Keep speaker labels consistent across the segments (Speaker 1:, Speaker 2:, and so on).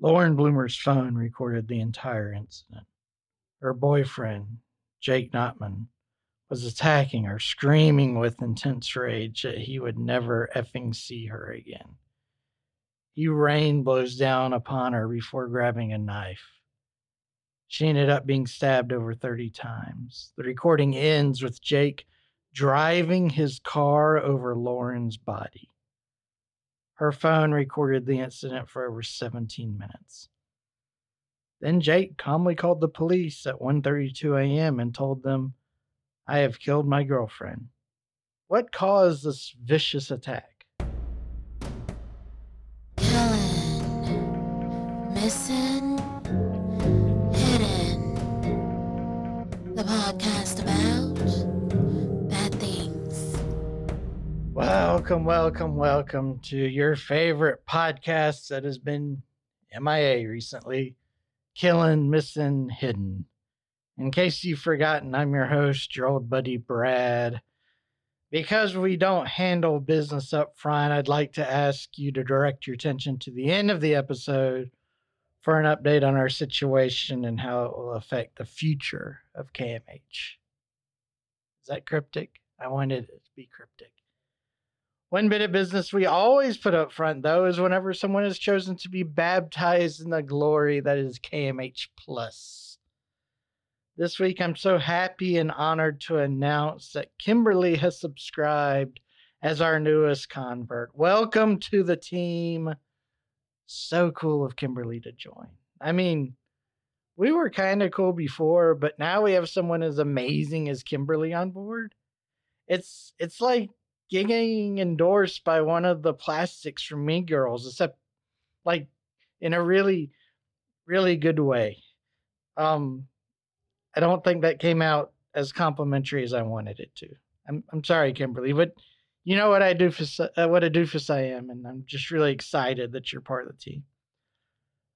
Speaker 1: Lauren Bloomer's phone recorded the entire incident. Her boyfriend, Jake Notman, was attacking her, screaming with intense rage that he would never effing see her again. He rain blows down upon her before grabbing a knife. She ended up being stabbed over 30 times. The recording ends with Jake driving his car over Lauren's body. Her phone recorded the incident for over 17 minutes. Then Jake calmly called the police at 1:32 a.m. and told them, "I have killed my girlfriend." What caused this vicious attack?
Speaker 2: Killing, missing, hidden. The podcast
Speaker 1: Welcome, welcome, welcome to your favorite podcast that has been MIA recently Killing, Missing, Hidden. In case you've forgotten, I'm your host, your old buddy Brad. Because we don't handle business up front, I'd like to ask you to direct your attention to the end of the episode for an update on our situation and how it will affect the future of KMH. Is that cryptic? I wanted it to be cryptic. One bit of business we always put up front, though, is whenever someone is chosen to be baptized in the glory that is KMH Plus. This week, I'm so happy and honored to announce that Kimberly has subscribed as our newest convert. Welcome to the team. So cool of Kimberly to join. I mean, we were kind of cool before, but now we have someone as amazing as Kimberly on board. It's it's like getting endorsed by one of the plastics from Mean Girls, except like in a really, really good way. Um, I don't think that came out as complimentary as I wanted it to. I'm I'm sorry, Kimberly, but you know what I do for uh, what a doofus I am, and I'm just really excited that you're part of the team.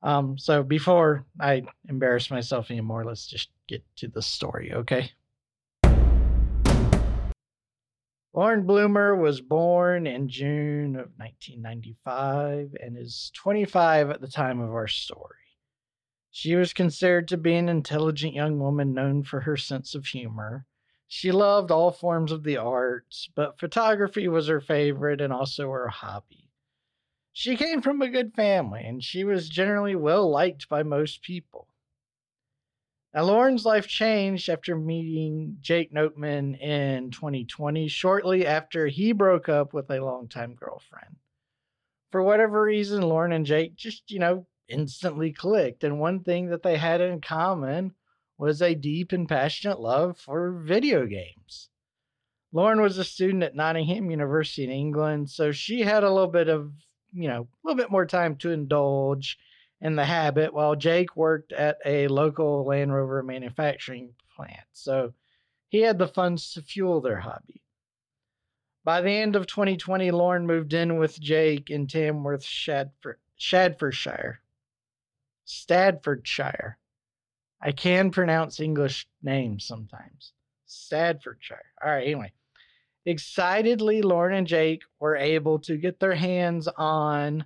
Speaker 1: Um, so before I embarrass myself anymore, let's just get to the story, okay? Lauren Bloomer was born in June of 1995 and is 25 at the time of our story. She was considered to be an intelligent young woman known for her sense of humor. She loved all forms of the arts, but photography was her favorite and also her hobby. She came from a good family and she was generally well liked by most people. Now, Lauren's life changed after meeting Jake Notman in 2020, shortly after he broke up with a longtime girlfriend. For whatever reason, Lauren and Jake just, you know, instantly clicked. And one thing that they had in common was a deep and passionate love for video games. Lauren was a student at Nottingham University in England, so she had a little bit of, you know, a little bit more time to indulge in the habit while Jake worked at a local Land Rover manufacturing plant. So he had the funds to fuel their hobby. By the end of 2020, Lauren moved in with Jake in Tamworth, Shadford, Shadfordshire. Stadfordshire. I can pronounce English names sometimes. Stadfordshire. All right, anyway. Excitedly, Lauren and Jake were able to get their hands on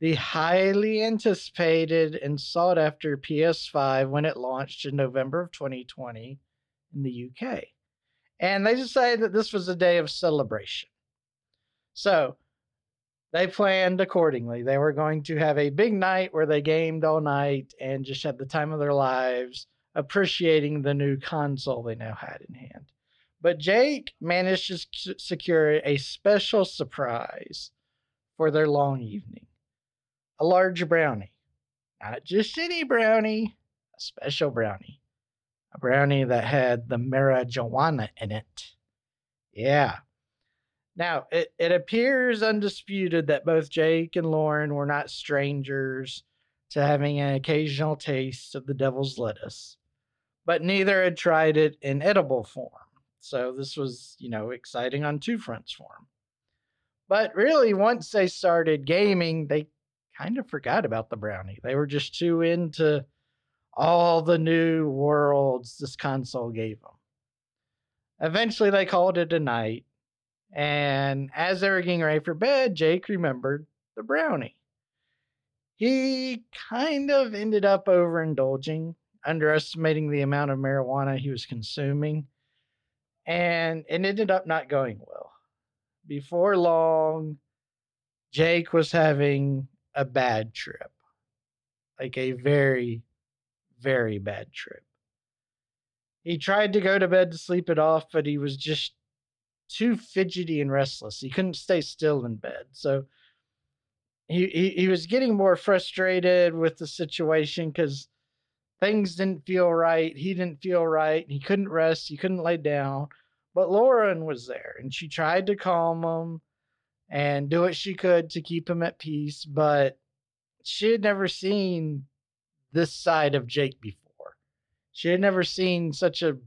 Speaker 1: the highly anticipated and sought after PS5 when it launched in November of 2020 in the UK. And they decided that this was a day of celebration. So they planned accordingly. They were going to have a big night where they gamed all night and just had the time of their lives, appreciating the new console they now had in hand. But Jake managed to secure a special surprise for their long evening a large brownie. Not just any brownie, a special brownie. A brownie that had the marijuana in it. Yeah, now, it, it appears undisputed that both Jake and Lauren were not strangers to having an occasional taste of the devil's lettuce, but neither had tried it in edible form. So this was, you know, exciting on two fronts for them. But really, once they started gaming, they kind of forgot about the brownie. They were just too into all the new worlds this console gave them. Eventually, they called it a night and as they were getting ready for bed, Jake remembered the brownie. he kind of ended up overindulging, underestimating the amount of marijuana he was consuming, and it ended up not going well. Before long, Jake was having a bad trip, like a very, very bad trip. He tried to go to bed to sleep it off, but he was just too fidgety and restless. He couldn't stay still in bed. So he, he, he was getting more frustrated with the situation because things didn't feel right. He didn't feel right. He couldn't rest. He couldn't lay down. But Lauren was there and she tried to calm him and do what she could to keep him at peace. But she had never seen this side of Jake before. She had never seen such a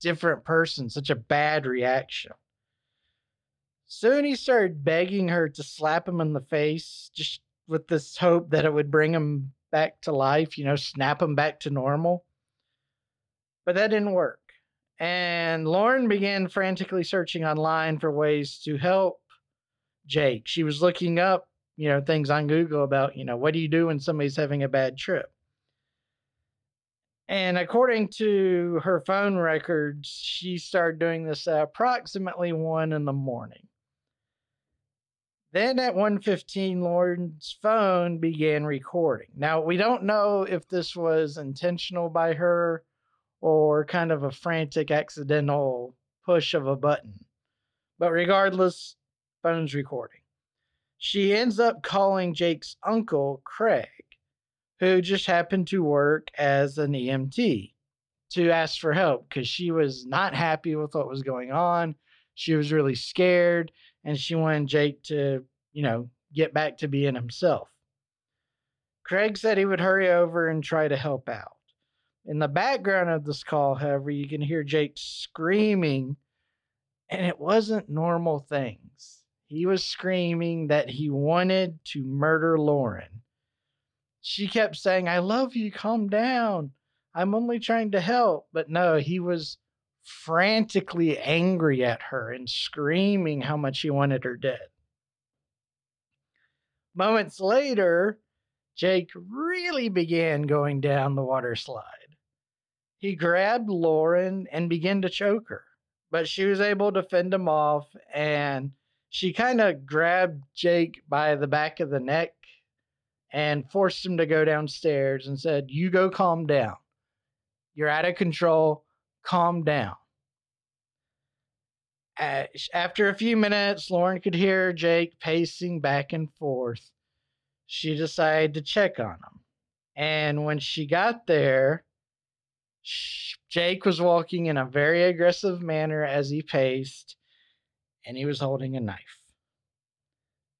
Speaker 1: different person, such a bad reaction. Soon he started begging her to slap him in the face, just with this hope that it would bring him back to life, you know, snap him back to normal. But that didn't work. And Lauren began frantically searching online for ways to help Jake. She was looking up, you know, things on Google about, you know, what do you do when somebody's having a bad trip? And according to her phone records, she started doing this at approximately one in the morning. Then at 1:15, Lauren's phone began recording. Now we don't know if this was intentional by her or kind of a frantic accidental push of a button. But regardless, phone's recording. She ends up calling Jake's uncle, Craig who just happened to work as an EMT to ask for help because she was not happy with what was going on. She was really scared and she wanted Jake to, you know, get back to being himself. Craig said he would hurry over and try to help out. In the background of this call, however, you can hear Jake screaming, and it wasn't normal things. He was screaming that he wanted to murder Lauren she kept saying, I love you, calm down. I'm only trying to help. But no, he was frantically angry at her and screaming how much he wanted her dead. Moments later, Jake really began going down the water slide. He grabbed Lauren and began to choke her, but she was able to fend him off and she kind of grabbed Jake by the back of the neck and forced him to go downstairs and said, You go calm down. You're out of control. Calm down. After a few minutes, Lauren could hear Jake pacing back and forth. She decided to check on him. And when she got there, Jake was walking in a very aggressive manner as he paced, and he was holding a knife.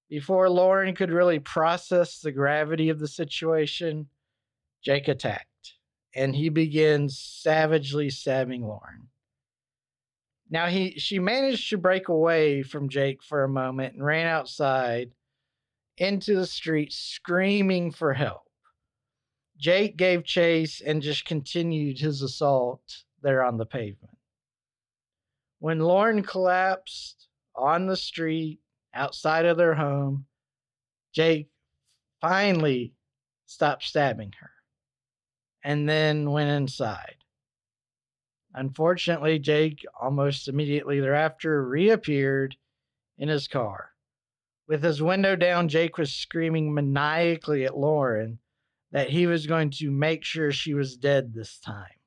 Speaker 1: Before Lauren could really process the gravity of the situation, Jake attacked, and he begins savagely stabbing Lauren. Now he she managed to break away from Jake for a moment and ran outside into the street screaming for help. Jake gave chase and just continued his assault there on the pavement. When Lauren collapsed on the street, outside of their home, Jake finally stopped stabbing her and then went inside. Unfortunately, Jake almost immediately thereafter reappeared in his car. With his window down, Jake was screaming maniacally at Lauren that he was going to make sure she was dead this time.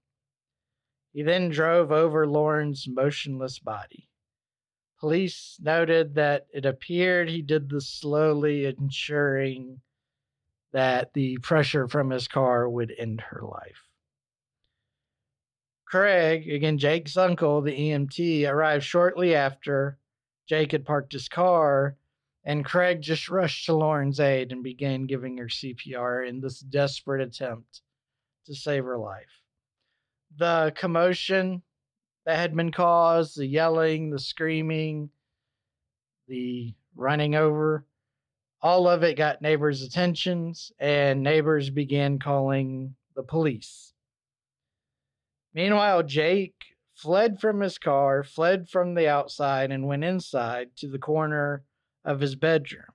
Speaker 1: He then drove over Lauren's motionless body. Police noted that it appeared he did this slowly, ensuring that the pressure from his car would end her life. Craig, again Jake's uncle, the EMT, arrived shortly after Jake had parked his car, and Craig just rushed to Lauren's aid and began giving her CPR in this desperate attempt to save her life. The commotion that had been caused the yelling, the screaming, the running over all of it got neighbors' attentions, and neighbors began calling the police. Meanwhile, Jake fled from his car, fled from the outside, and went inside to the corner of his bedroom.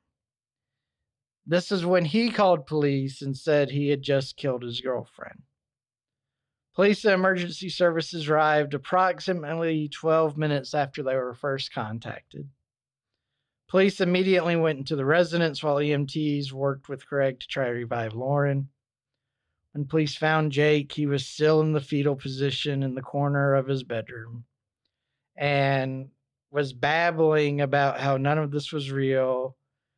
Speaker 1: This is when he called police and said he had just killed his girlfriend. Police and emergency services arrived approximately 12 minutes after they were first contacted. Police immediately went into the residence while EMTs worked with Craig to try to revive Lauren. When police found Jake, he was still in the fetal position in the corner of his bedroom and was babbling about how none of this was real,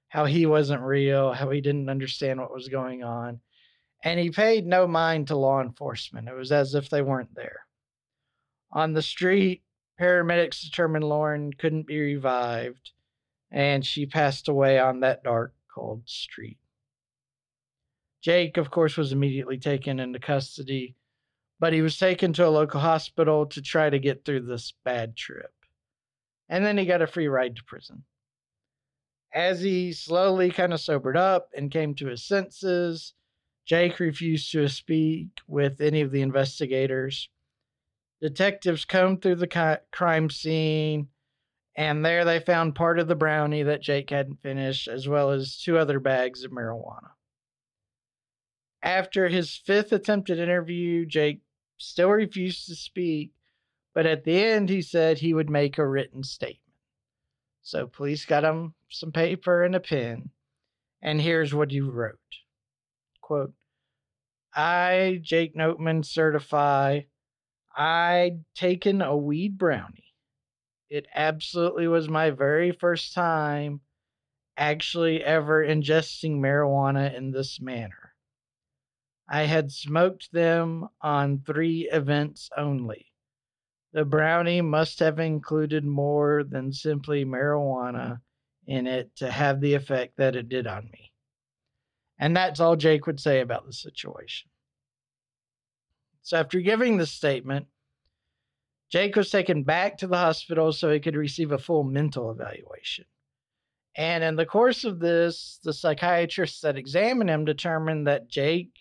Speaker 1: how he wasn't real, how he didn't understand what was going on. And he paid no mind to law enforcement. It was as if they weren't there. On the street, paramedics determined Lauren couldn't be revived, and she passed away on that dark, cold street. Jake, of course, was immediately taken into custody, but he was taken to a local hospital to try to get through this bad trip. And then he got a free ride to prison. As he slowly kind of sobered up and came to his senses, Jake refused to speak with any of the investigators. Detectives combed through the crime scene, and there they found part of the brownie that Jake hadn't finished, as well as two other bags of marijuana. After his fifth attempted interview, Jake still refused to speak, but at the end he said he would make a written statement. So police got him some paper and a pen, and here's what he wrote. Quote, I, Jake Notman, certify I'd taken a weed brownie. It absolutely was my very first time actually ever ingesting marijuana in this manner. I had smoked them on three events only. The brownie must have included more than simply marijuana in it to have the effect that it did on me. And that's all Jake would say about the situation. So, after giving this statement, Jake was taken back to the hospital so he could receive a full mental evaluation. And in the course of this, the psychiatrists that examined him determined that Jake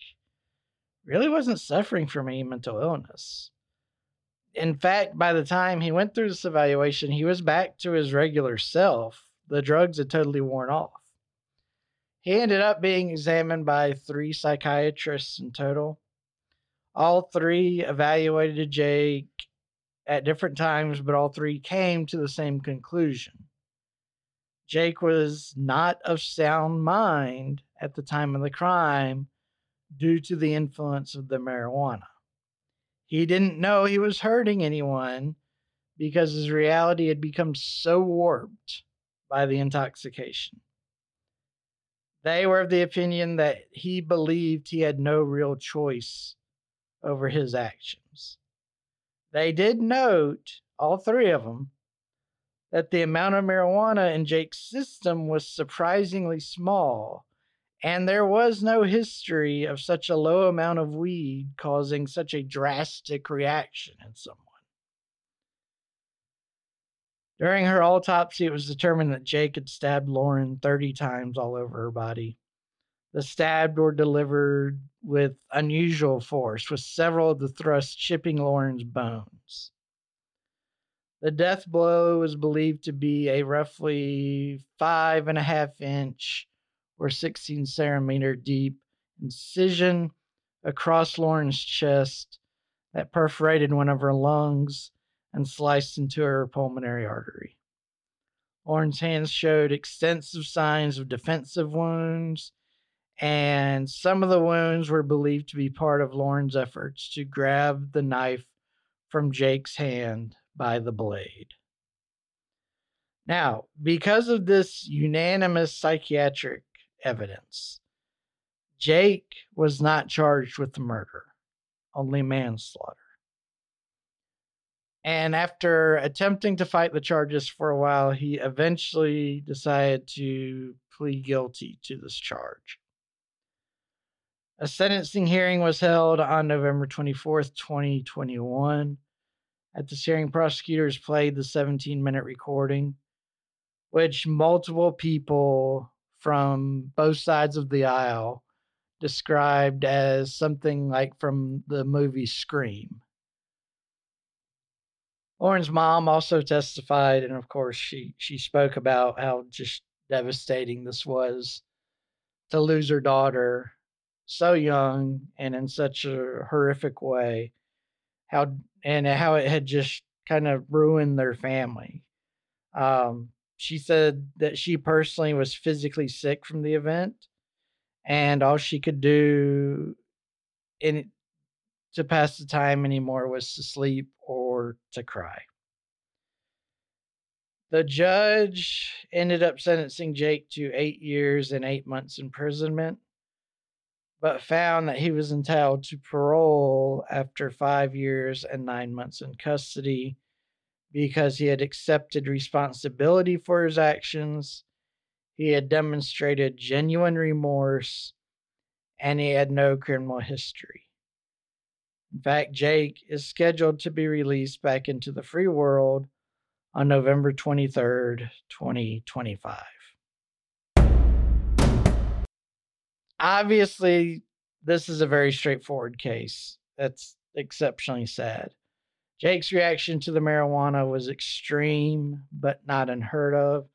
Speaker 1: really wasn't suffering from any mental illness. In fact, by the time he went through this evaluation, he was back to his regular self. The drugs had totally worn off. He ended up being examined by three psychiatrists in total. All three evaluated Jake at different times, but all three came to the same conclusion. Jake was not of sound mind at the time of the crime due to the influence of the marijuana. He didn't know he was hurting anyone because his reality had become so warped by the intoxication. They were of the opinion that he believed he had no real choice over his actions. They did note, all three of them, that the amount of marijuana in Jake's system was surprisingly small and there was no history of such a low amount of weed causing such a drastic reaction in someone. During her autopsy, it was determined that Jake had stabbed Lauren 30 times all over her body. The stabs were delivered with unusual force, with several of the thrusts chipping Lauren's bones. The death blow was believed to be a roughly five and a half inch or 16 centimeter deep incision across Lauren's chest that perforated one of her lungs and sliced into her pulmonary artery. Lauren's hands showed extensive signs of defensive wounds, and some of the wounds were believed to be part of Lauren's efforts to grab the knife from Jake's hand by the blade. Now, because of this unanimous psychiatric evidence. Jake was not charged with the murder, only manslaughter. And after attempting to fight the charges for a while, he eventually decided to plead guilty to this charge. A sentencing hearing was held on November 24th, 2021. At this hearing, prosecutors played the 17 minute recording, which multiple people from both sides of the aisle described as something like from the movie Scream. Lauren's mom also testified, and of course, she, she spoke about how just devastating this was to lose her daughter so young and in such a horrific way. How and how it had just kind of ruined their family. Um, she said that she personally was physically sick from the event and all she could do in to pass the time anymore was to sleep or to cry the judge ended up sentencing Jake to eight years and eight months imprisonment, but found that he was entitled to parole after five years and nine months in custody because he had accepted responsibility for his actions, he had demonstrated genuine remorse, and he had no criminal history. In fact, Jake is scheduled to be released back into the free world on November 23rd, 2025. Obviously, this is a very straightforward case. That's exceptionally sad. Jake's reaction to the marijuana was extreme, but not unheard of.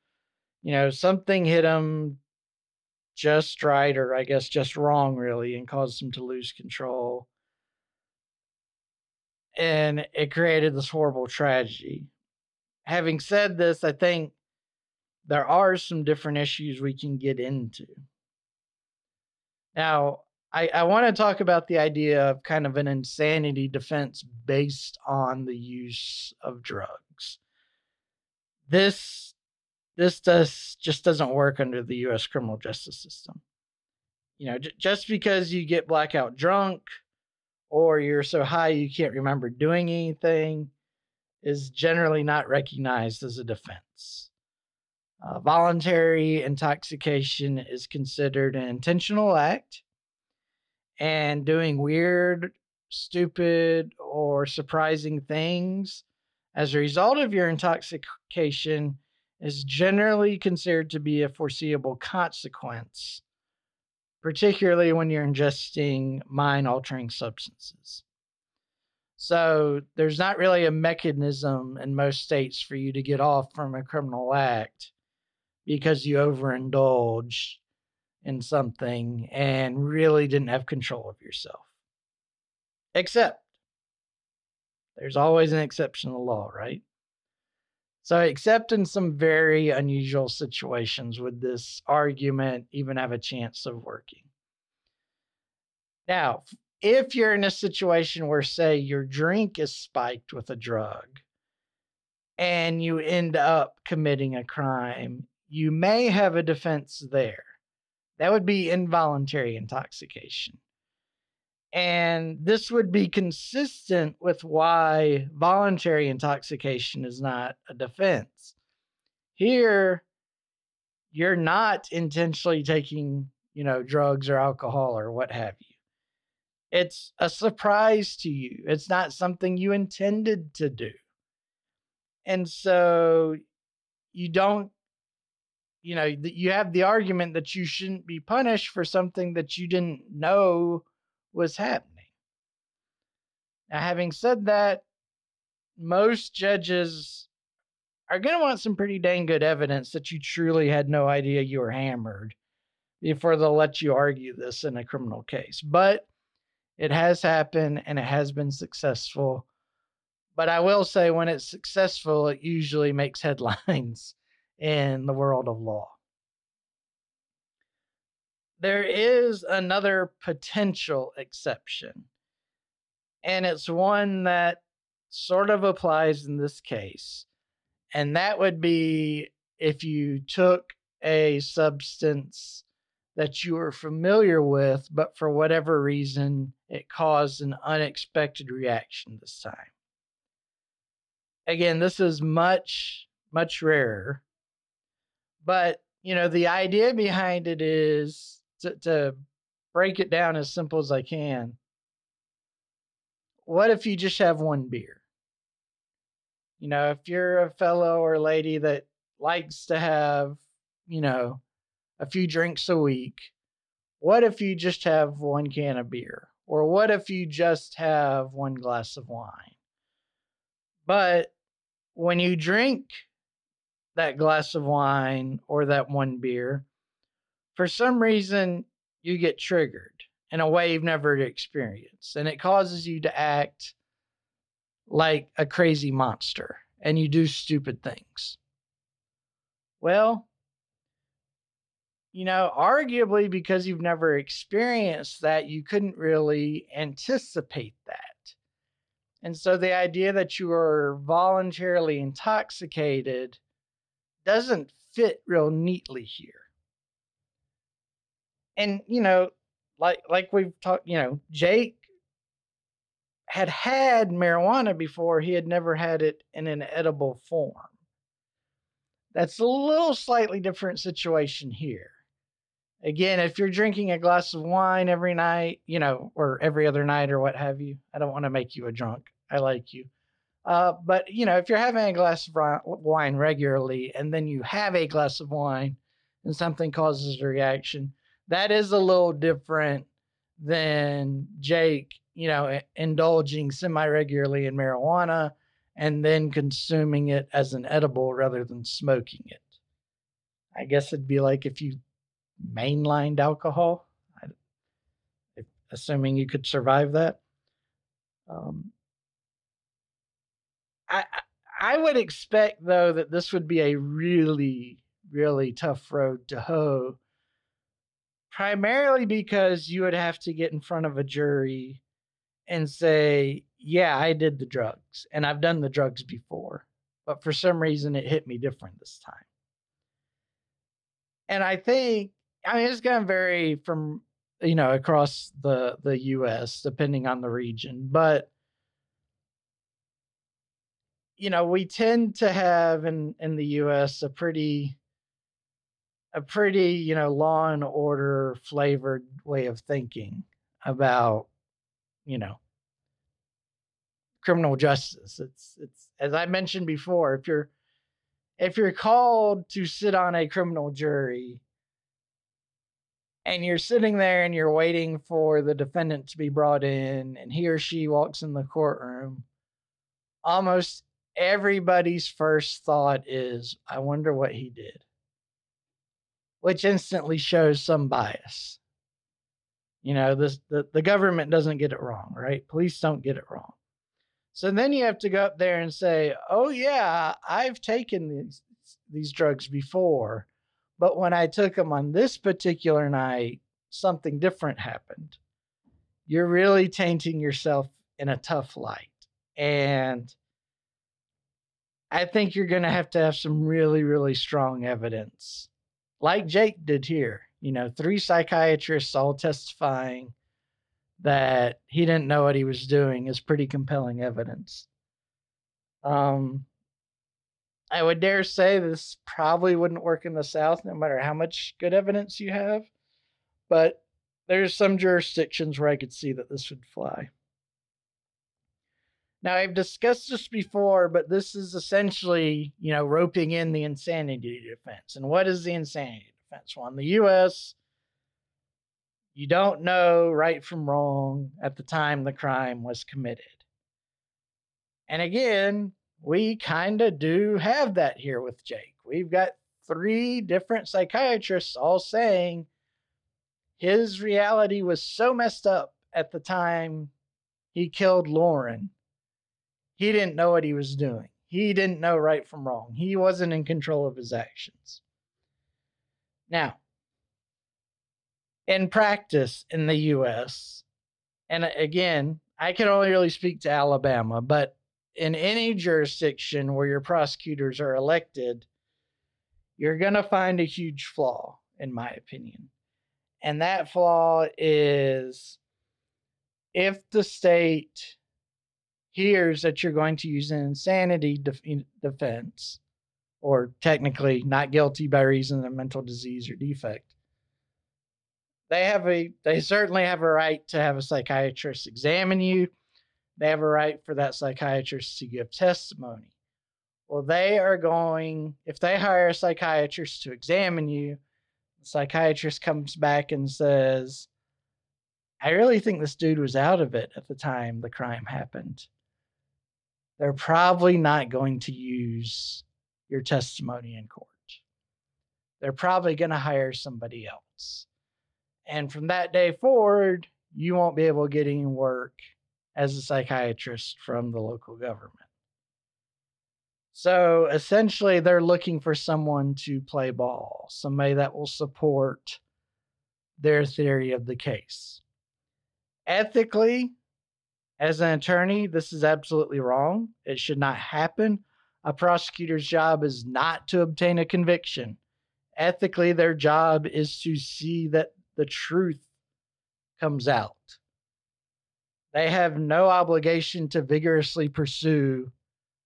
Speaker 1: You know, something hit him just right, or I guess just wrong, really, and caused him to lose control. And it created this horrible tragedy having said this, I think there are some different issues we can get into. Now, I, I want to talk about the idea of kind of an insanity defense based on the use of drugs. This this does just doesn't work under the U.S. criminal justice system. You know, j- just because you get blackout drunk or you're so high you can't remember doing anything is generally not recognized as a defense. Uh, voluntary intoxication is considered an intentional act, and doing weird, stupid, or surprising things as a result of your intoxication is generally considered to be a foreseeable consequence, particularly when you're ingesting mind altering substances. So there's not really a mechanism in most states for you to get off from a criminal act because you overindulged in something and really didn't have control of yourself. Except there's always an exception to the law, right? So, except in some very unusual situations, would this argument even have a chance of working? Now, if you're in a situation where, say, your drink is spiked with a drug and you end up committing a crime, you may have a defense there. That would be involuntary intoxication. And this would be consistent with why voluntary intoxication is not a defense. Here, you're not intentionally taking, you know, drugs or alcohol or what have you it's a surprise to you. It's not something you intended to do. And so you don't, you know, you have the argument that you shouldn't be punished for something that you didn't know was happening. Now, having said that, most judges are going to want some pretty dang good evidence that you truly had no idea you were hammered before they'll let you argue this in a criminal case. But it has happened and it has been successful. But I will say, when it's successful, it usually makes headlines in the world of law. There is another potential exception, and it's one that sort of applies in this case. And that would be if you took a substance that you are familiar with, but for whatever reason, it caused an unexpected reaction this time. Again, this is much, much rarer. But, you know, the idea behind it is to, to break it down as simple as I can. What if you just have one beer? You know, if you're a fellow or lady that likes to have, you know, a few drinks a week, what if you just have one can of beer? Or what if you just have one glass of wine? But when you drink that glass of wine or that one beer, for some reason, you get triggered in a way you've never experienced. And it causes you to act like a crazy monster and you do stupid things. Well, you know, arguably because you've never experienced that, you couldn't really anticipate that. And so the idea that you are voluntarily intoxicated doesn't fit real neatly here. And, you know, like like we've talked, you know, Jake had had marijuana before, he had never had it in an edible form. That's a little slightly different situation here. Again, if you're drinking a glass of wine every night, you know, or every other night or what have you, I don't want to make you a drunk. I like you. Uh, but, you know, if you're having a glass of wine regularly and then you have a glass of wine and something causes a reaction, that is a little different than Jake, you know, indulging semi regularly in marijuana and then consuming it as an edible rather than smoking it. I guess it'd be like if you mainlined alcohol, assuming you could survive that. Um, I I would expect though that this would be a really really tough road to hoe. Primarily because you would have to get in front of a jury and say, "Yeah, I did the drugs and I've done the drugs before, but for some reason it hit me different this time." And I think I mean it's going to vary from you know across the the US depending on the region, but you know, we tend to have in in the U.S. a pretty a pretty you know law and order flavored way of thinking about you know criminal justice. It's it's as I mentioned before, if you're if you're called to sit on a criminal jury and you're sitting there and you're waiting for the defendant to be brought in and he or she walks in the courtroom almost everybody's first thought is, I wonder what he did, which instantly shows some bias. You know, this, the, the government doesn't get it wrong, right? Police don't get it wrong. So then you have to go up there and say, oh, yeah, I've taken these, these drugs before, but when I took them on this particular night, something different happened. You're really tainting yourself in a tough light. And I think you're going to have to have some really, really strong evidence, like Jake did here. You know, three psychiatrists all testifying that he didn't know what he was doing is pretty compelling evidence. Um, I would dare say this probably wouldn't work in the South, no matter how much good evidence you have. But there's some jurisdictions where I could see that this would fly. Now, I've discussed this before, but this is essentially, you know, roping in the insanity defense. And what is the insanity defense? Well, in the U.S., you don't know right from wrong at the time the crime was committed. And again, we kind of do have that here with Jake. We've got three different psychiatrists all saying his reality was so messed up at the time he killed Lauren he didn't know what he was doing. He didn't know right from wrong. He wasn't in control of his actions. Now, in practice in the US, and again, I can only really speak to Alabama, but in any jurisdiction where your prosecutors are elected, you're going to find a huge flaw, in my opinion. And that flaw is if the state hears that you're going to use an insanity def- defense, or technically not guilty by reason of mental disease or defect, they have a they certainly have a right to have a psychiatrist examine you. They have a right for that psychiatrist to give testimony. Well, they are going if they hire a psychiatrist to examine you, the psychiatrist comes back and says, I really think this dude was out of it at the time the crime happened they're probably not going to use your testimony in court. They're probably going to hire somebody else. And from that day forward, you won't be able to get any work as a psychiatrist from the local government. So essentially, they're looking for someone to play ball, somebody that will support their theory of the case. Ethically, as an attorney, this is absolutely wrong. It should not happen. A prosecutor's job is not to obtain a conviction. Ethically, their job is to see that the truth comes out. They have no obligation to vigorously pursue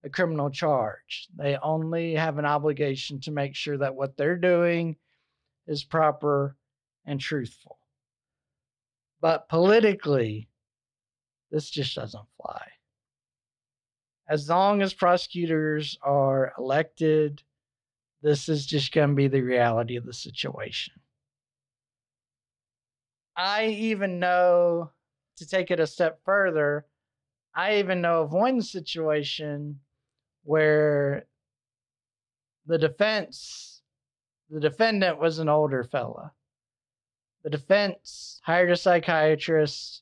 Speaker 1: a criminal charge. They only have an obligation to make sure that what they're doing is proper and truthful. But politically, this just doesn't fly. As long as prosecutors are elected, this is just going to be the reality of the situation. I even know to take it a step further, I even know of one situation where the defense, the defendant was an older fella. The defense hired a psychiatrist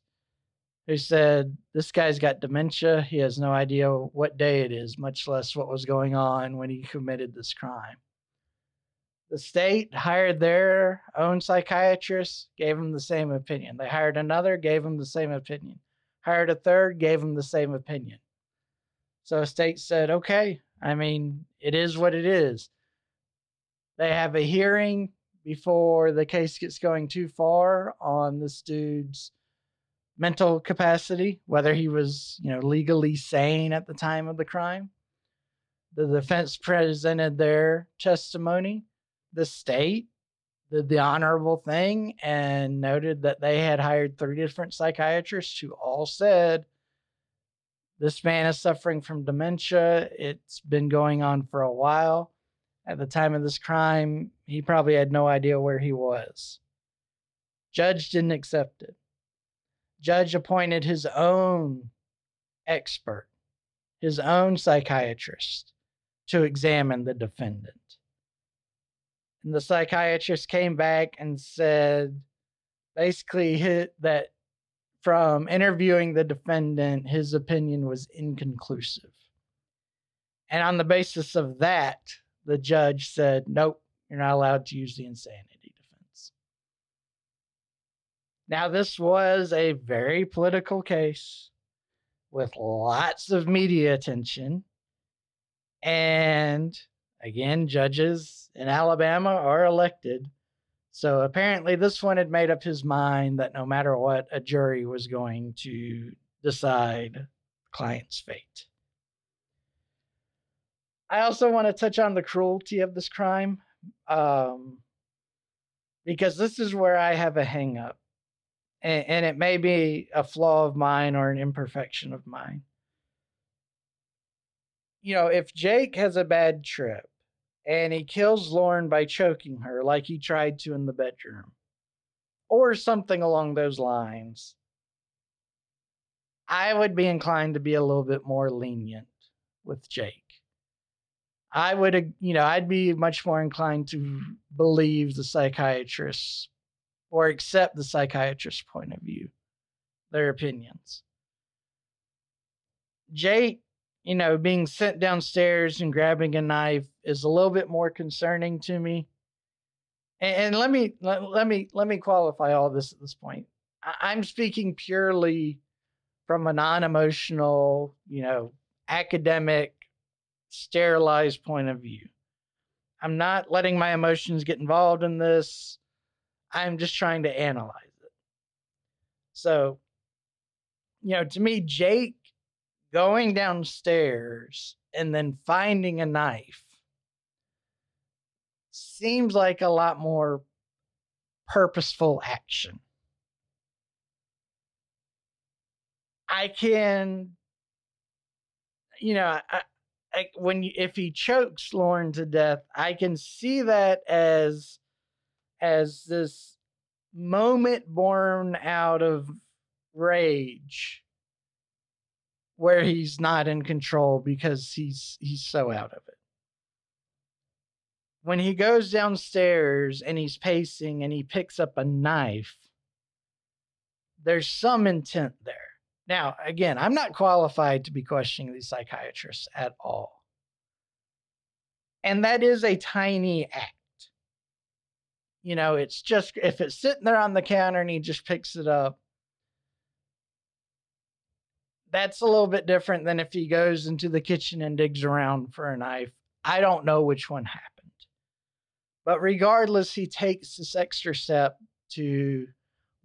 Speaker 1: who said, This guy's got dementia. He has no idea what day it is, much less what was going on when he committed this crime. The state hired their own psychiatrist, gave him the same opinion. They hired another, gave him the same opinion. Hired a third, gave him the same opinion. So the state said, okay, I mean, it is what it is. They have a hearing before the case gets going too far on this dude's mental capacity, whether he was, you know, legally sane at the time of the crime. The defense presented their testimony the state did the honorable thing and noted that they had hired three different psychiatrists who all said this man is suffering from dementia. It's been going on for a while. At the time of this crime, he probably had no idea where he was. Judge didn't accept it. Judge appointed his own expert, his own psychiatrist to examine the defendant. And the psychiatrist came back and said basically that from interviewing the defendant, his opinion was inconclusive. And on the basis of that, the judge said, nope, you're not allowed to use the insanity defense. Now, this was a very political case with lots of media attention. And again, judges in Alabama are elected. So apparently, this one had made up his mind that no matter what, a jury was going to decide client's fate. I also want to touch on the cruelty of this crime um, because this is where I have a hang up. And, and it may be a flaw of mine or an imperfection of mine. You know, if Jake has a bad trip, and he kills Lauren by choking her like he tried to in the bedroom, or something along those lines, I would be inclined to be a little bit more lenient with Jake. I would, you know, I'd be much more inclined to believe the psychiatrist or accept the psychiatrist's point of view, their opinions. Jake you know, being sent downstairs and grabbing a knife is a little bit more concerning to me. And, and let me let, let, me let me qualify all this at this point. I, I'm speaking purely from a non-emotional, you know, academic, sterilized point of view. I'm not letting my emotions get involved in this. I'm just trying to analyze it. So, you know, to me, Jake going downstairs and then finding a knife seems like a lot more purposeful action. I can, you know, I, I, when if he chokes Lauren to death, I can see that as as this moment born out of rage where he's not in control because he's he's so out of it. When he goes downstairs and he's pacing and he picks up a knife, there's some intent there. Now, again, I'm not qualified to be questioning these psychiatrists at all. And that is a tiny act. You know, it's just if it's sitting there on the counter and he just picks it up, that's a little bit different than if he goes into the kitchen and digs around for a knife. I don't know which one happened. But regardless, he takes this extra step to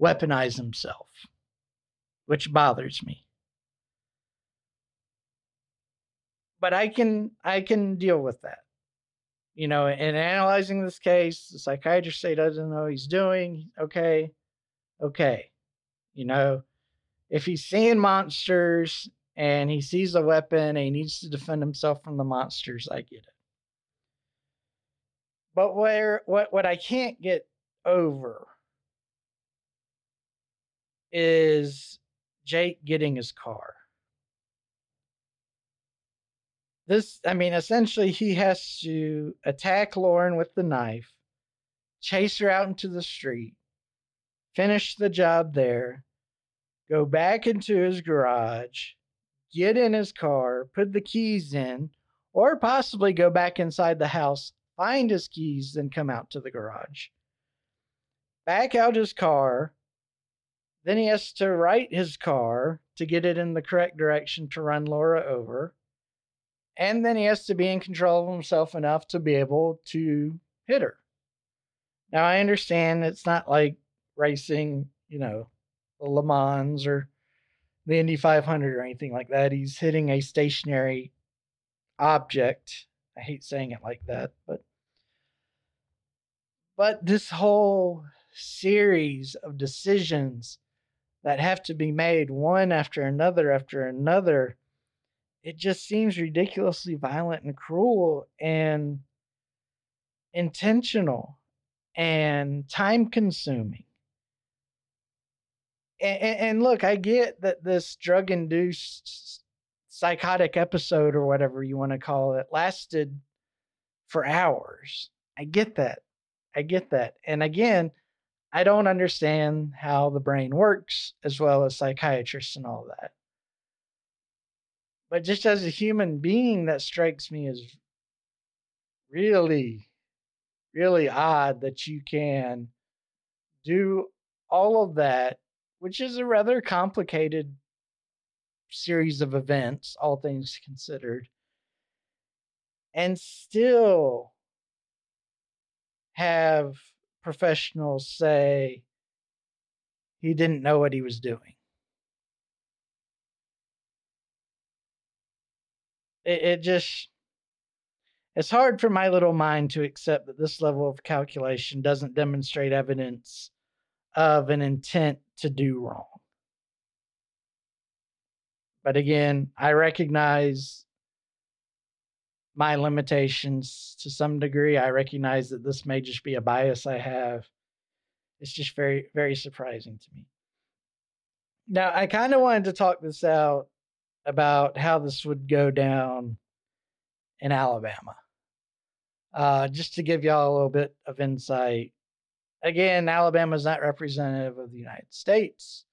Speaker 1: weaponize himself, which bothers me. But I can I can deal with that. You know, in analyzing this case, the psychiatrist say doesn't know he's doing. Okay. Okay. You know, if he's seeing monsters and he sees a weapon and he needs to defend himself from the monsters, I get it. But where what what I can't get over is Jake getting his car. This, I mean, essentially, he has to attack Lauren with the knife, chase her out into the street, finish the job there, go back into his garage, get in his car, put the keys in, or possibly go back inside the house, find his keys, then come out to the garage. Back out his car, then he has to right his car to get it in the correct direction to run Laura over. And then he has to be in control of himself enough to be able to hit her. Now, I understand it's not like racing, you know, the Le Mans or the Indy 500 or anything like that. He's hitting a stationary object. I hate saying it like that, but but this whole series of decisions that have to be made one after another after another it just seems ridiculously violent and cruel and intentional and time consuming and, and, look i get that this drug induced psychotic episode or whatever you want to call it lasted for hours. I get that. I get that. And again I don't understand how the brain works as well as psychiatrists and all that. But just as a human being, that strikes me as really, really odd that you can do all of that, which is a rather complicated series of events, all things considered, and still have professionals say he didn't know what he was doing. It, it just, it's hard for my little mind to accept that this level of calculation doesn't demonstrate evidence of an intent to do wrong. But again, I recognize my limitations to some degree. I recognize that this may just be a bias I have. It's just very, very surprising to me. Now, I kind of wanted to talk this out about how this would go down in Alabama. Uh, just to give y'all a little bit of insight. Again, Alabama is not representative of the United States,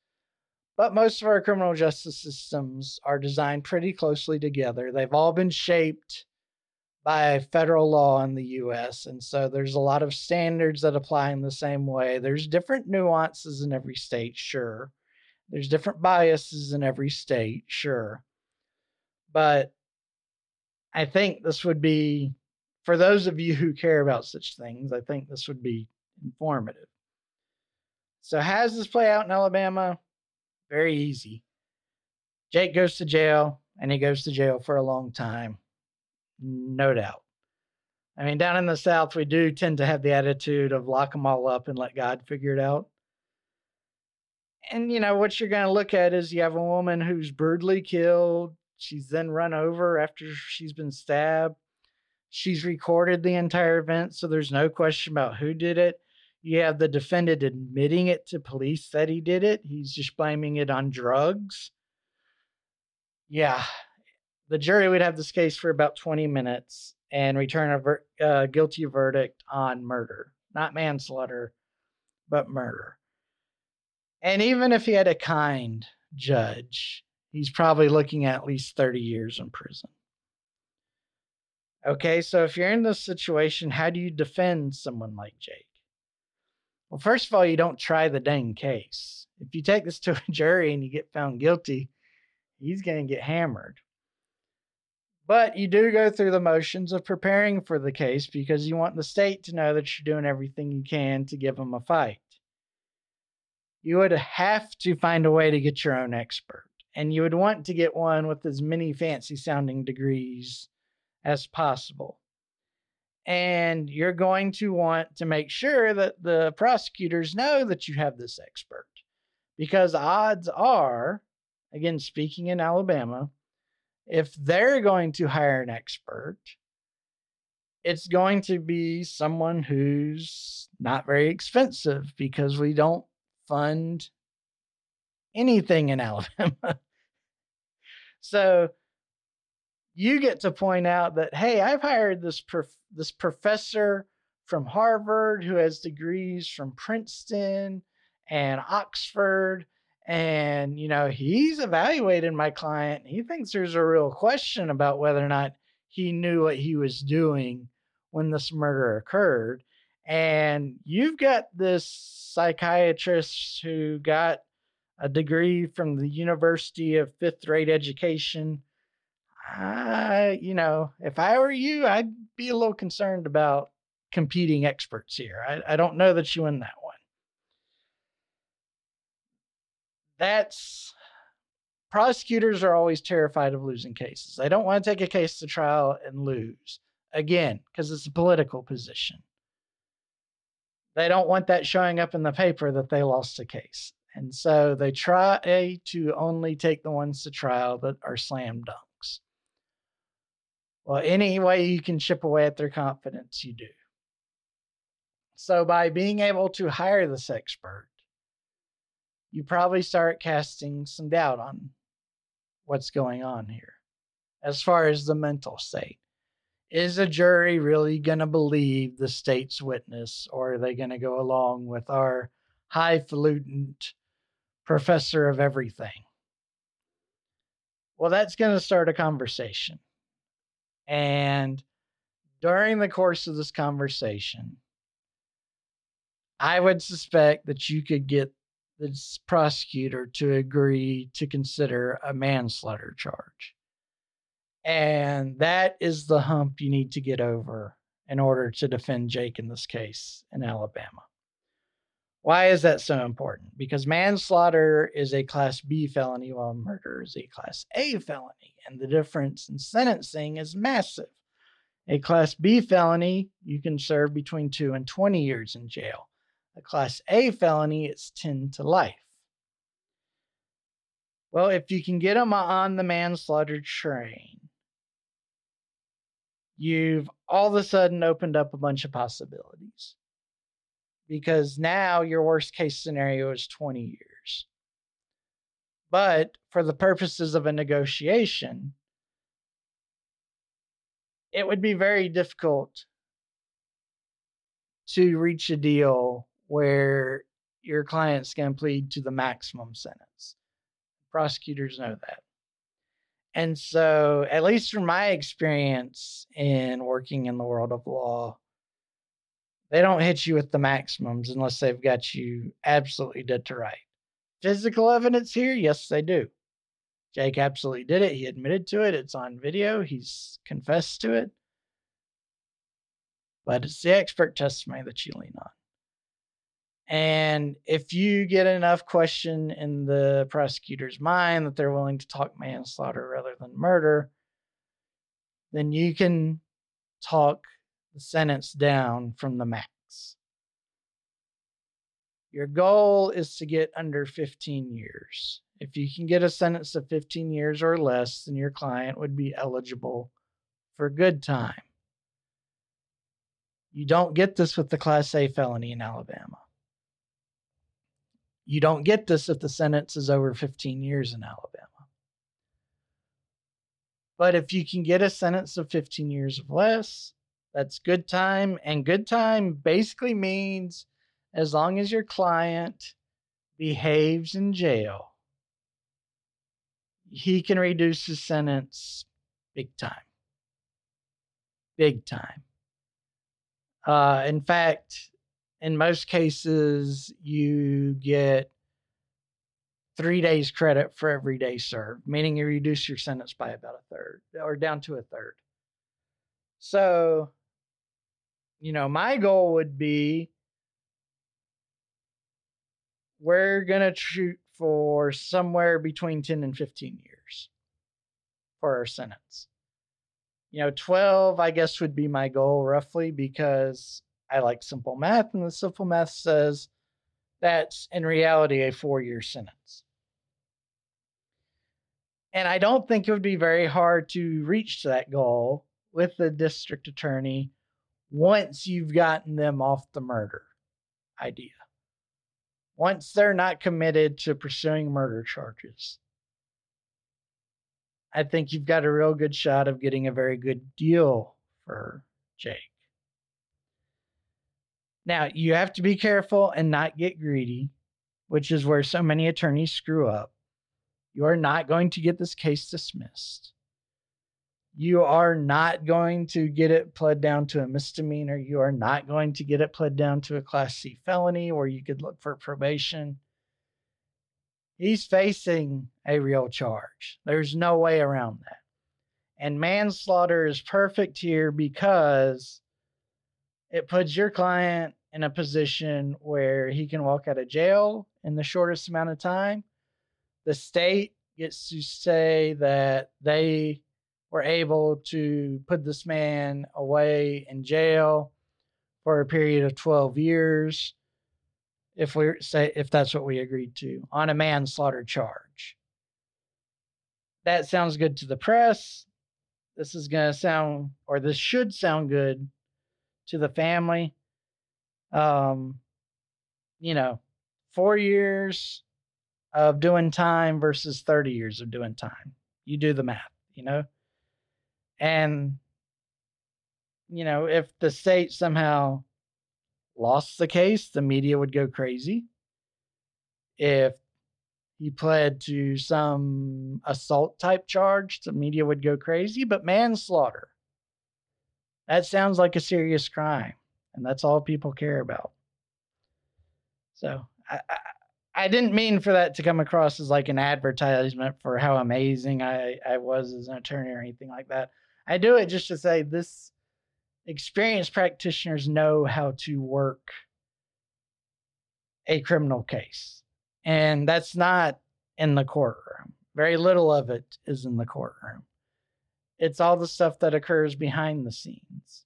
Speaker 1: but most of our criminal justice systems are designed pretty closely together. They've all been shaped by federal law in the US. And so there's a lot of standards that apply in the same way. There's different nuances in every state, sure. There's different biases in every state, sure. But I think this would be, for those of you who care about such things, I think this would be informative. So, how does this play out in Alabama? Very easy. Jake goes to jail, and he goes to jail for a long time no doubt. I mean, down in the South, we do tend to have the attitude of lock them all up and let God figure it out. And, you know, what you're going to look at is you have a woman who's brutally killed. She's then run over after she's been stabbed. She's recorded the entire event, so there's no question about who did it. You have the defendant admitting it to police that he did it. He's just blaming it on drugs. Yeah, the jury would have this case for about 20 minutes and return a ver- uh, guilty verdict on murder, not manslaughter, but murder. And even if he had a kind judge, he's probably looking at least 30 years in prison. Okay, so if you're in this situation, how do you defend someone like Jake? Well, first of all, you don't try the dang case. If you take this to a jury and you get found guilty, he's going to get hammered. But you do go through the motions of preparing for the case because you want the state to know that you're doing everything you can to give them a fight. You would have to find a way to get your own expert, and you would want to get one with as many fancy sounding degrees as possible. And you're going to want to make sure that the prosecutors know that you have this expert because odds are, again, speaking in Alabama, if they're going to hire an expert, it's going to be someone who's not very expensive because we don't fund anything in Alabama. So you get to point out that hey, I've hired this prof- this professor from Harvard who has degrees from Princeton and Oxford and you know he's evaluated my client he thinks there's a real question about whether or not he knew what he was doing when this murder occurred and you've got this psychiatrist who got a degree from the university of fifth rate education I, you know, if I were you, I'd be a little concerned about competing experts here. I, I don't know that you win that one. That's prosecutors are always terrified of losing cases. They don't want to take a case to trial and lose again because it's a political position. They don't want that showing up in the paper that they lost a case. And so they try to only take the ones to trial that are slam dunks. Well, any way you can chip away at their confidence, you do. So, by being able to hire this expert, you probably start casting some doubt on what's going on here as far as the mental state. Is a jury really going to believe the state's witness, or are they going to go along with our highfalutin professor of everything? Well, that's going to start a conversation. And during the course of this conversation, I would suspect that you could get this prosecutor to agree to consider a manslaughter charge. And that is the hump you need to get over in order to defend Jake in this case in Alabama. Why is that so important? Because manslaughter is a class B felony while murder is a class A felony, and the difference in sentencing is massive. A class B felony, you can serve between 2 and 20 years in jail. A class A felony, it's 10 to life. Well, if you can get them on the manslaughter train, you've all of a sudden opened up a bunch of possibilities because now your worst case scenario is 20 years. But for the purposes of a negotiation, it would be very difficult to reach a deal where your client's going to plead to the maximum sentence. Prosecutors know that. And so, at least from my experience in working in the world of law, they don't hit you with the maximums unless they've got you absolutely dead to right. Physical evidence here? Yes, they do. Jake absolutely did it. He admitted to it. It's on video. He's confessed to it. But it's the expert testimony that you lean on. And if you get enough question in the prosecutor's mind that they're willing to talk manslaughter rather than murder, then you can talk sentence down from the max. Your goal is to get under 15 years. If you can get a sentence of 15 years or less, then your client would be eligible for good time. You don't get this with the Class A felony in Alabama. You don't get this if the sentence is over 15 years in Alabama. But if you can get a sentence of 15 years or less, that's good time. And good time basically means as long as your client behaves in jail, he can reduce his sentence big time. Big time. Uh, in fact, in most cases, you get three days credit for every day served, meaning you reduce your sentence by about a third or down to a third. So, you know, my goal would be we're going to shoot for somewhere between 10 and 15 years for our sentence. You know, 12, I guess, would be my goal roughly because I like simple math, and the simple math says that's in reality a four year sentence. And I don't think it would be very hard to reach that goal with the district attorney once you've gotten them off the murder idea. Once they're not committed to pursuing murder charges, I think you've got a real good shot of getting a very good deal for Jake. Now, you have to be careful and not get greedy, which is where so many attorneys screw up. You are not going to get this case dismissed. You are not going to get it pled down to a misdemeanor. You are not going to get it pled down to a Class C felony where you could look for probation. He's facing a real charge. There's no way around that. And manslaughter is perfect here because it puts your client in a position where he can walk out of jail in the shortest amount of time the state gets to say that they were able to put this man away in jail for a period of 12 years if we say if that's what we agreed to on a manslaughter charge that sounds good to the press this is going to sound or this should sound good to the family um you know 4 years of doing time versus 30 years of doing time. You do the math, you know? And, you know, if the state somehow lost the case, the media would go crazy. If he pled to some assault type charge, the media would go crazy. But manslaughter, that sounds like a serious crime. And that's all people care about. So I, I didn't mean for that to come across as like an advertisement for how amazing I, I was as an attorney or anything like that. I do it just to say this experienced practitioners know how to work a criminal case. And that's not in the courtroom. Very little of it is in the courtroom. It's all the stuff that occurs behind the scenes.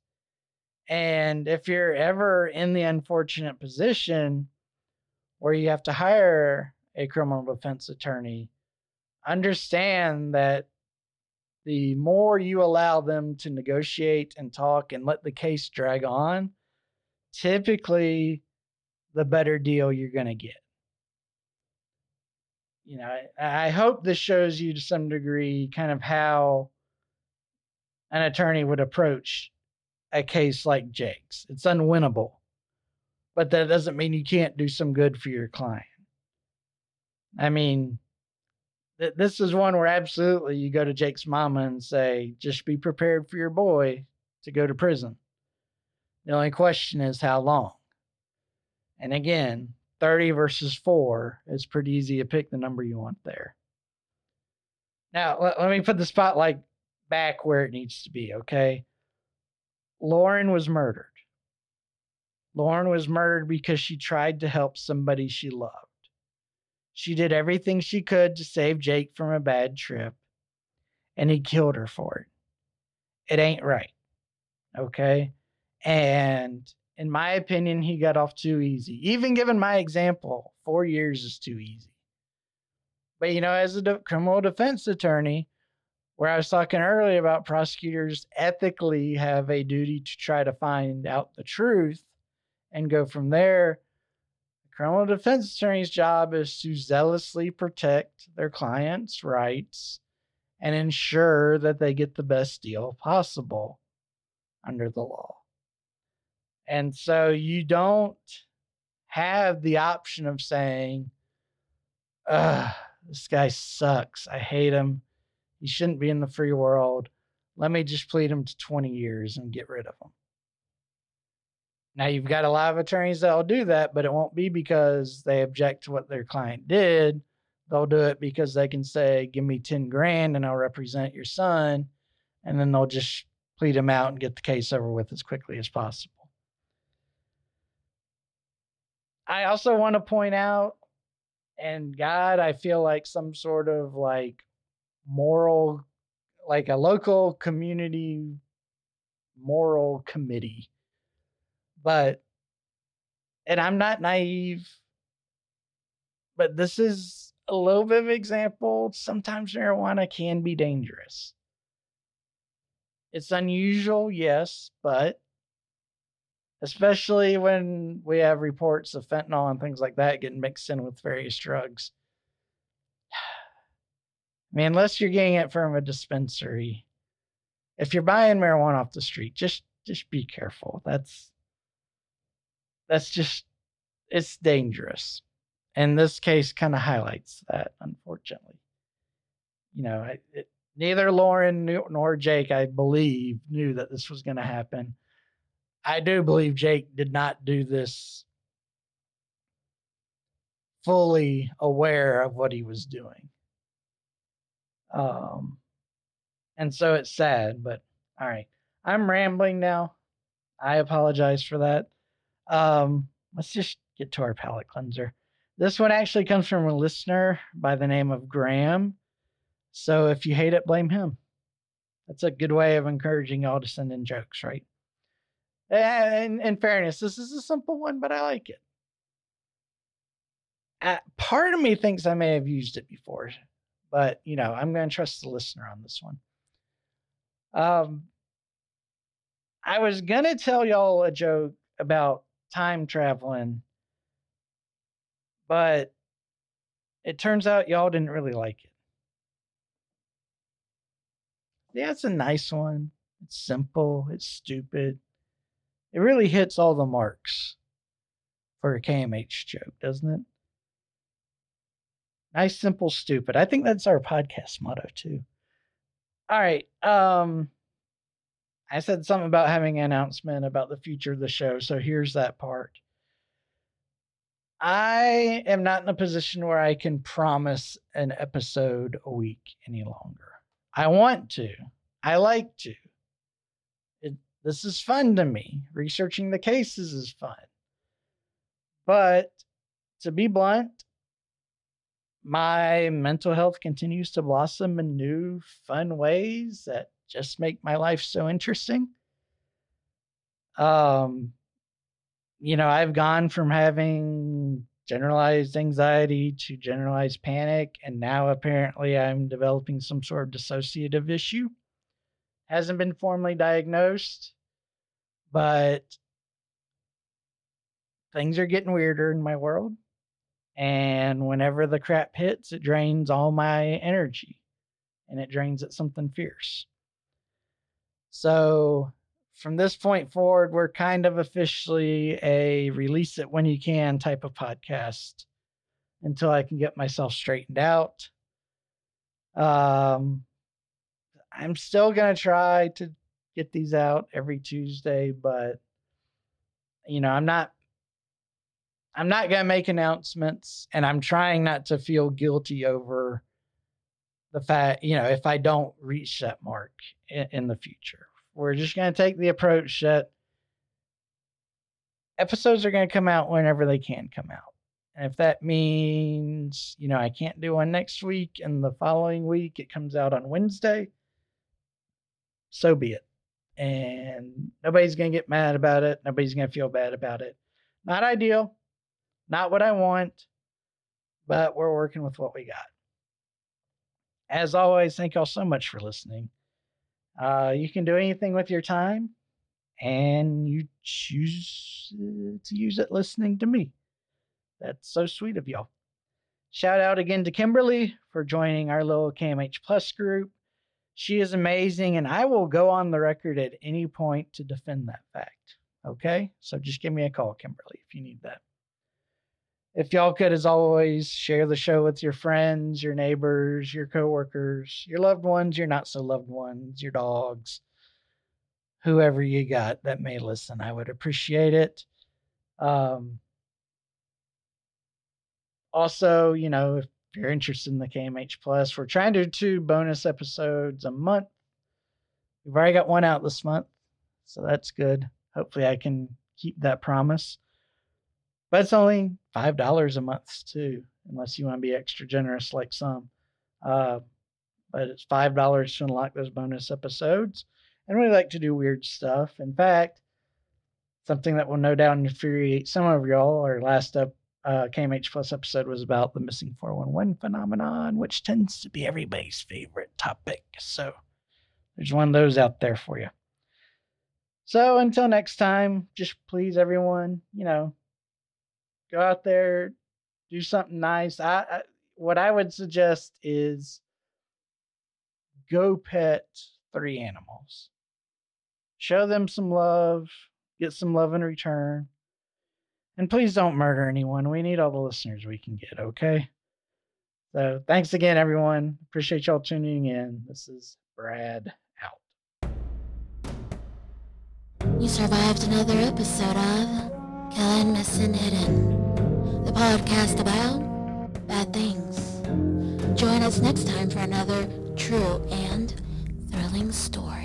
Speaker 1: And if you're ever in the unfortunate position where you have to hire a criminal defense attorney, understand that the more you allow them to negotiate and talk and let the case drag on, typically the better deal you're going to get. You know, I, I hope this shows you to some degree kind of how an attorney would approach a case like Jake's. It's unwinnable but that doesn't mean you can't do some good for your client. I mean, th- this is one where absolutely you go to Jake's mama and say, just be prepared for your boy to go to prison. The only question is how long. And again, 30 versus 4 is pretty easy to pick the number you want there. Now, let, let me put the spotlight back where it needs to be, okay? Lauren was murdered. Lauren was murdered because she tried to help somebody she loved. She did everything she could to save Jake from a bad trip, and he killed her for it. It ain't right. Okay? And in my opinion, he got off too easy. Even given my example, four years is too easy. But you know, as a de- criminal defense attorney, where I was talking earlier about prosecutors ethically have a duty to try to find out the truth, and go from there. Criminal defense attorney's job is to zealously protect their clients' rights and ensure that they get the best deal possible under the law. And so you don't have the option of saying, Ugh, this guy sucks. I hate him. He shouldn't be in the free world. Let me just plead him to 20 years and get rid of him. Now, you've got a lot of attorneys that'll do that, but it won't be because they object to what their client did. They'll do it because they can say, Give me 10 grand and I'll represent your son. And then they'll just plead him out and get the case over with as quickly as possible. I also want to point out, and God, I feel like some sort of like moral, like a local community moral committee. But, and I'm not naive, but this is a little bit of an example. Sometimes marijuana can be dangerous. It's unusual, yes, but especially when we have reports of fentanyl and things like that getting mixed in with various drugs. I mean, unless you're getting it from a dispensary, if you're buying marijuana off the street, just just be careful. That's that's just it's dangerous. And this case kind of highlights that, unfortunately. You know, it, neither Lauren nor Jake, I believe, knew that this was going to happen. I do believe Jake did not do this fully aware of what he was doing. Um, and so it's sad, but all right. I'm rambling now. I apologize for that. Um, let's just get to our palate cleanser. This one actually comes from a listener by the name of Graham. So if you hate it, blame him. That's a good way of encouraging y'all to send in jokes, right? And in fairness, this is a simple one, but I like it. Uh, part of me thinks I may have used it before, but you know, I'm going to trust the listener on this one. Um, I was going to tell y'all a joke about time traveling, but it turns out y'all didn't really like it. Yeah, it's a nice one. It's simple, it's stupid. It really hits all the marks for a KMH joke, doesn't it? Nice, simple, stupid. I think that's our podcast motto too. All right. Um I said something about having an announcement about the future of the show, so here's that part. I am not in a position where I can promise an episode a week any longer. I want to. I like to. This is fun to me. Researching the cases is fun. But to be blunt, my mental health continues to blossom in new, fun ways that just make my life so interesting. Um, you know, I've gone from having generalized anxiety to generalized panic, and now apparently I'm developing some sort of dissociative issue hasn't been formally diagnosed, but things are getting weirder in my world. And whenever the crap hits, it drains all my energy and it drains at something fierce. So from this point forward, we're kind of officially a release it when you can type of podcast until I can get myself straightened out. Um, I'm still going to try to get these out every Tuesday, but you know, I'm not I'm not going to make announcements and I'm trying not to feel guilty over the fact, you know, if I don't reach that mark in, in the future. We're just going to take the approach that episodes are going to come out whenever they can come out. And if that means, you know, I can't do one next week and the following week it comes out on Wednesday, so be it. And nobody's going to get mad about it. Nobody's going to feel bad about it. Not ideal, not what I want, but we're working with what we got. As always, thank y'all so much for listening. Uh, you can do anything with your time, and you choose to use it listening to me. That's so sweet of y'all. Shout out again to Kimberly for joining our little KMH Plus group. She is amazing, and I will go on the record at any point to defend that fact. Okay? So just give me a call, Kimberly, if you need that. If y'all could, as always, share the show with your friends, your neighbors, your coworkers, your loved ones, your not so loved ones, your dogs, whoever you got that may listen, I would appreciate it. Um, also, you know, if you're interested in the KMH Plus, we're trying to do two bonus episodes a month. We've already got one out this month, so that's good. Hopefully, I can keep that promise. But it's only five dollars a month too, unless you want to be extra generous like some. Uh, but it's five dollars to unlock those bonus episodes, and we like to do weird stuff. In fact, something that will no doubt infuriate some of y'all. Our last up uh, KMH Plus episode was about the missing 411 phenomenon, which tends to be everybody's favorite topic. So there's one of those out there for you. So until next time, just please everyone, you know, go out there, do something nice. I, I what I would suggest is go pet three animals. Show them some love, get some love in return. And please don't murder anyone. We need all the listeners we can get, okay? So thanks again, everyone. Appreciate y'all tuning in. This is Brad out.
Speaker 2: You survived another episode of Killing Missing Hidden, the podcast about bad things. Join us next time for another true and thrilling story.